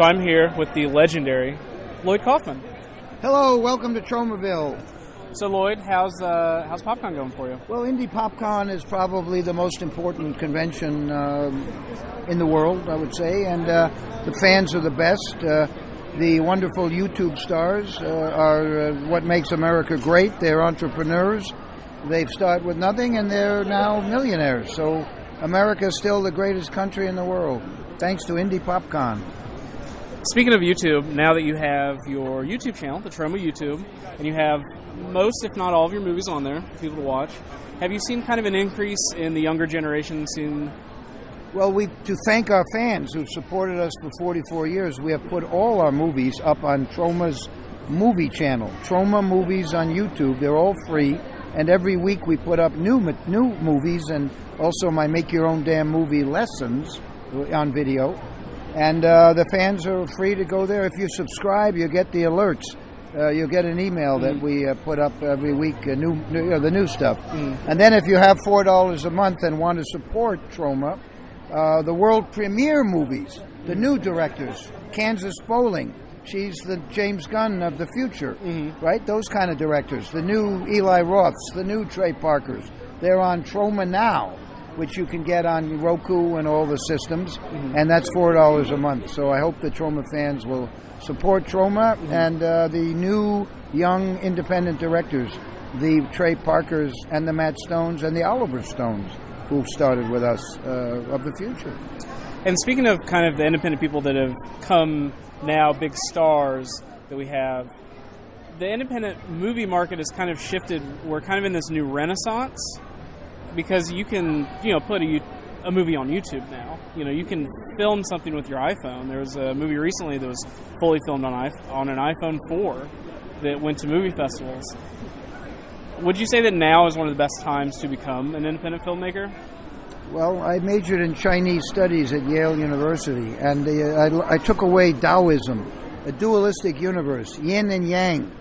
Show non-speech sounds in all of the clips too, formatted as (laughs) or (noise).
So I'm here with the legendary Lloyd Kaufman. Hello, welcome to Tromaville. So Lloyd, how's uh, how's PopCon going for you? Well, Indie PopCon is probably the most important convention um, in the world, I would say, and uh, the fans are the best. Uh, the wonderful YouTube stars uh, are uh, what makes America great. They're entrepreneurs. They've started with nothing, and they're now millionaires. So America is still the greatest country in the world, thanks to Indie PopCon. Speaking of YouTube, now that you have your YouTube channel, the Troma YouTube, and you have most, if not all, of your movies on there for people to watch, have you seen kind of an increase in the younger generation seeing Well, we to thank our fans who've supported us for 44 years. We have put all our movies up on Troma's movie channel, Troma Movies on YouTube. They're all free, and every week we put up new new movies and also my Make Your Own Damn Movie lessons on video. And uh, the fans are free to go there. If you subscribe, you get the alerts. Uh, you'll get an email that we uh, put up every week, uh, new, new you know, the new stuff. And then if you have four dollars a month and want to support Troma, uh, the world premiere movies, the new directors, Kansas Bowling. She's the James Gunn of the future, right? Those kind of directors. The new Eli Roths, the new Trey Parkers. They're on Troma now, which you can get on Roku and all the systems, and that's four dollars a month. So I hope the Troma fans will support Troma and uh, the new young independent directors, the Trey Parkers and the Matt Stones and the Oliver Stones, who've started with us uh, of the future. And speaking of kind of the independent people that have come now, big stars that we have, the independent movie market has kind of shifted. We're kind of in this new renaissance because you can, you know, put a, a movie on YouTube now. You know, you can film something with your iPhone. There was a movie recently that was fully filmed on on an iPhone 4 that went to movie festivals. Would you say that now is one of the best times to become an independent filmmaker? Well, I majored in Chinese studies at Yale University, and I, I took away Taoism, a dualistic universe, yin and yang.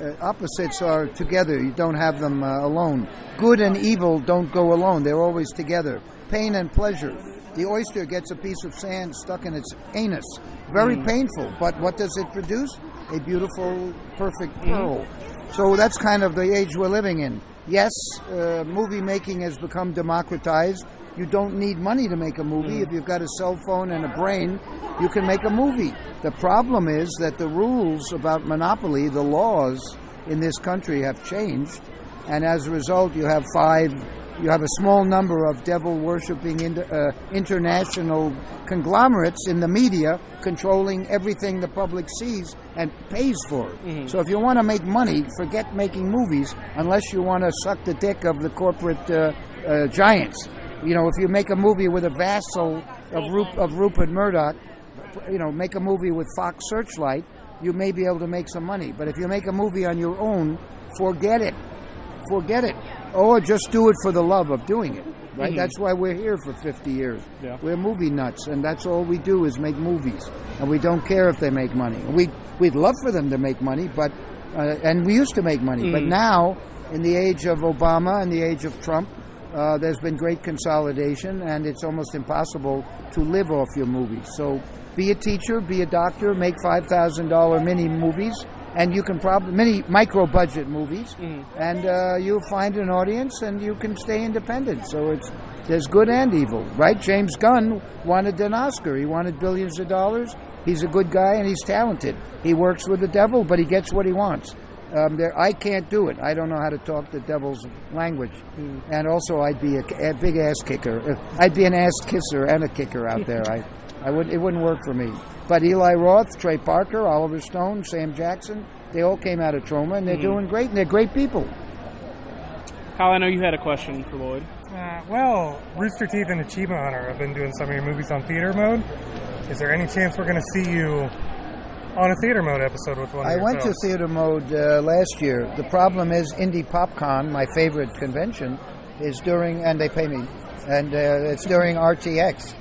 Uh, opposites are together, you don't have them uh, alone. Good and evil don't go alone, they're always together. Pain and pleasure. The oyster gets a piece of sand stuck in its anus. Very painful, but what does it produce? A beautiful, perfect pearl. So that's kind of the age we're living in. Yes, uh, movie making has become democratized. You don't need money to make a movie. If you've got a cell phone and a brain, you can make a movie. The problem is that the rules about monopoly, the laws in this country have changed, and as a result, you have five. You have a small number of devil worshipping inter, uh, international conglomerates in the media controlling everything the public sees and pays for. So if you want to make money, forget making movies unless you want to suck the dick of the corporate uh, uh, giants. You know, if you make a movie with a vassal of, Rup- of Rupert Murdoch, you know, make a movie with Fox Searchlight, you may be able to make some money. But if you make a movie on your own, forget it. Forget it. Or just do it for the love of doing it. Right? That's why we're here for 50 years. Yeah. We're movie nuts, and that's all we do is make movies. And we don't care if they make money. We, we'd love for them to make money, but, uh, and we used to make money. But now, in the age of Obama and the age of Trump, uh, there's been great consolidation, and it's almost impossible to live off your movies. So be a teacher, be a doctor, make $5,000 mini movies, and you can probably, mini micro budget movies, and uh, you'll find an audience and you can stay independent. So it's there's good and evil, right? James Gunn wanted an Oscar. He wanted billions of dollars. He's a good guy and he's talented. He works with the devil, but he gets what he wants. Um, there, I can't do it. I don't know how to talk the devil's language, and also I'd be a, a big ass kicker. I'd be an ass kisser and a kicker out there. (laughs) I, I would. It wouldn't work for me. But Eli Roth, Trey Parker, Oliver Stone, Sam Jackson, they all came out of Troma, and they're doing great. And they're great people. Kyle, I know you had a question for Lloyd. Uh, well, Rooster Teeth and Achievement Hunter have been doing some of your movies on theater mode. Is there any chance we're going to see you on a theater mode episode with one of I went to theater mode uh, last year. The problem is Indie PopCon, my favorite convention, is during, and they pay me, and uh, it's during RTX.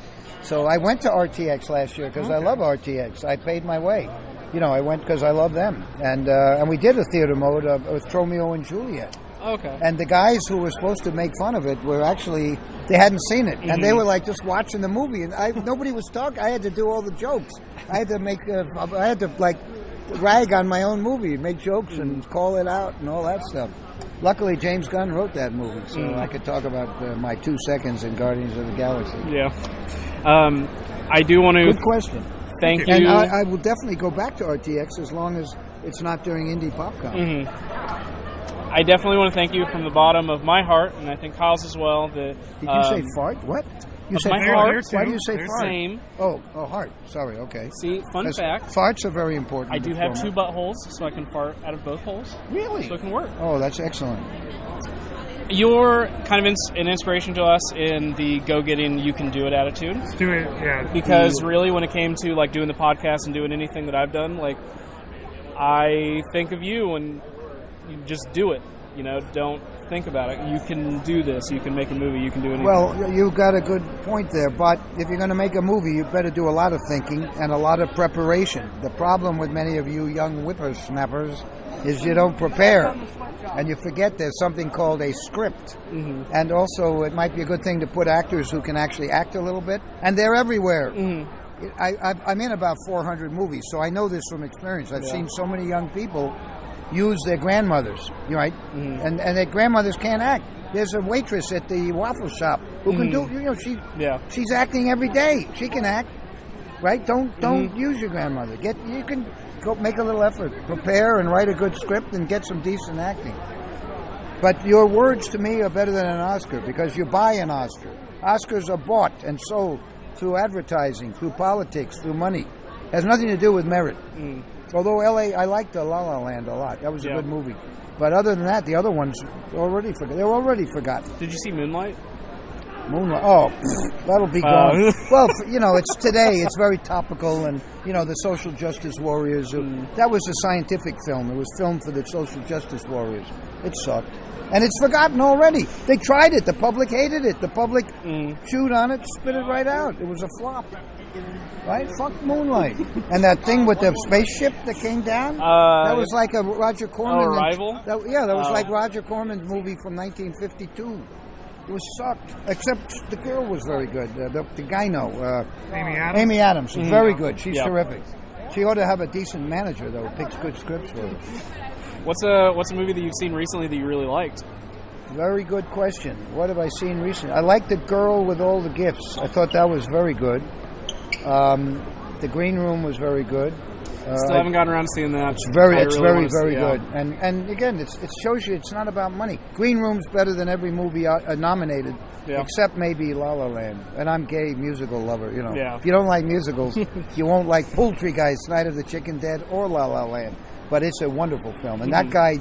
So I went to RTX last year because I love RTX. I paid my way. You know, I went because I love them, and uh, and we did a theater mode of, with Tromeo and Juliet. Okay. And the guys who were supposed to make fun of it were actually they hadn't seen it, and Mm-hmm. they were like just watching the movie, and I nobody was talking. I had to do all the jokes. I had to make. Uh, I had to like rag on my own movie, make jokes, Mm-hmm. and call it out, and all that stuff. Luckily, James Gunn wrote that movie, so Mm. I could talk about uh, my two seconds in Guardians of the Galaxy. Yeah. Um, I do want to. Good question. thank you. And I, I will definitely go back to RTX as long as it's not during Indie PopCon. I definitely want to thank you from the bottom of my heart, and I think Kyle's as well. The, Did you um, say fart? What? You of said my fart. heart. Why do you say There's fart? Same. Oh, oh, heart. Sorry. Okay. See, fun 'Cause fact. Farts are very important. I do the have two buttholes, so I can fart out of both holes, Really? so it can work. Oh, that's excellent. You're kind of ins- an inspiration to us in the go getting, you can do it attitude. Let's do it. Yeah. because really when it came to like doing the podcast and doing anything that I've done like I think of you and you just do it you know don't think about it you can do this you can make a movie you can do anything Well, you've got a good point there, but if you're going to make a movie, you better do a lot of thinking and a lot of preparation. The problem with many of you young whippersnappers is you don't prepare. And you forget there's something called a script. Mhm. And also, it might be a good thing to put actors who can actually act a little bit. And they're everywhere. Mhm. I, I, I'm in about 400 movies, so I know this from experience. I've Yeah. seen so many young people use their grandmothers, right? Mhm. And and their grandmothers can't act. There's a waitress at the waffle shop who can Mhm. do. You know, she yeah she's acting every day. She can act, right? Don't don't Mhm. use your grandmother. Get you can go make a little effort, prepare and write a good script and get some decent acting. But your words to me are better than an Oscar because you buy an Oscar. Oscars are bought and sold through advertising, through politics, through money. has nothing to do with merit. Mm. Although L.A., I liked the La La Land a lot. That was a Yeah. good movie. But other than that, the other ones already forgot. They're already forgotten. did you see Moonlight Moonlight. Oh, (sniffs) that'll be Uh. gone. (laughs) well, f- you know, it's today. It's very topical, and you know, the social justice warriors. Who, Mm. That was a scientific film. It was filmed for the social justice warriors. It sucked, and it's forgotten already. They tried it. The public hated it. The public Mm. chewed on it, spit it right out. It was a flop. Right? Fuck Moonlight. and that thing with the spaceship that came down. Uh, that was like a Roger Corman. Oh, Arrival? That, yeah, that was Oh. like Roger Corman's movie from 1952. It was sucked. Except the girl was very good. Uh, the, the guy, no. Uh, Amy Adams. Amy Adams is Mhm. very good. She's Yeah. terrific. She ought to have a decent manager, though, who picks good scripts for her. what's a what's a movie that you've seen recently that you really liked Very good question. What have I seen recently? I liked The Girl with All the Gifts. I thought that was very good. Um, the Green Room was very good. Uh, still haven't gotten around to seeing that It's very, it's really very, very good. And and again, it's, it shows you it's not about money. Green Room's better than every movie uh, uh, nominated, Yeah. except maybe La La Land. And I'm gay musical lover. You know, Yeah. if you don't like musicals, (laughs) you won't like Poultrygeist, Night of the Chicken Dead, or La La Land. But it's a wonderful film. And Mm-hmm. that guy,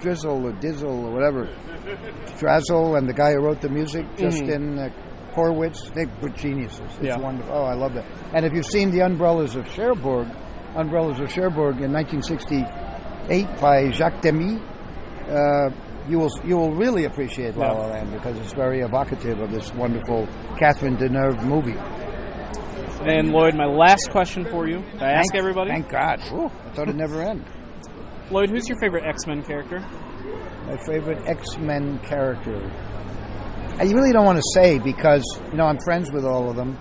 Drizzle or Dizzle or whatever, Drazzle, and the guy who wrote the music, Justin. Uh, Hurwitz, they were geniuses. It's. Yeah. wonderful. Oh, I love that. And if you've seen The Umbrellas of Cherbourg, Umbrellas of Cherbourg in 1968 by Jacques Demy, uh, you will you will really appreciate La La Land because it's very evocative of this wonderful Catherine Deneuve movie. and Lloyd my last question for you I ask Thank- everybody Thank God. Ooh, I thought it'd never end. Lloyd who's your favorite X-Men character My favorite X Men character. I really don't want to say because you know I'm friends with all of them,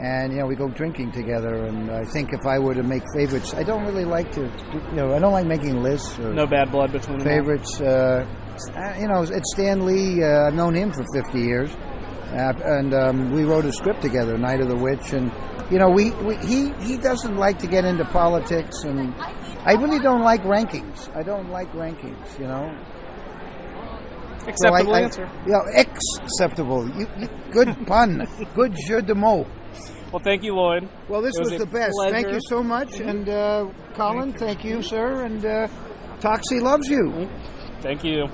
and you know we go drinking together. And I think if I were to make favorites, I don't really like to. You know, I don't like making lists or no bad blood between favorites. Uh, uh, you know, it's Stan Lee. Uh, I've known him for 50 years, uh, and um, we wrote a script together, Night of the Witch, and you know, we, we he he doesn't like to get into politics, and I really don't like rankings. I don't like rankings. You know, acceptable So I- I- answer Yeah, acceptable. You, you, good (laughs) pun. good jeu de mots. well thank you Lloyd Well, this It was was, the best. Thank you so much, and uh, Colin, thank you, sir, and uh, Toxie loves you. thank you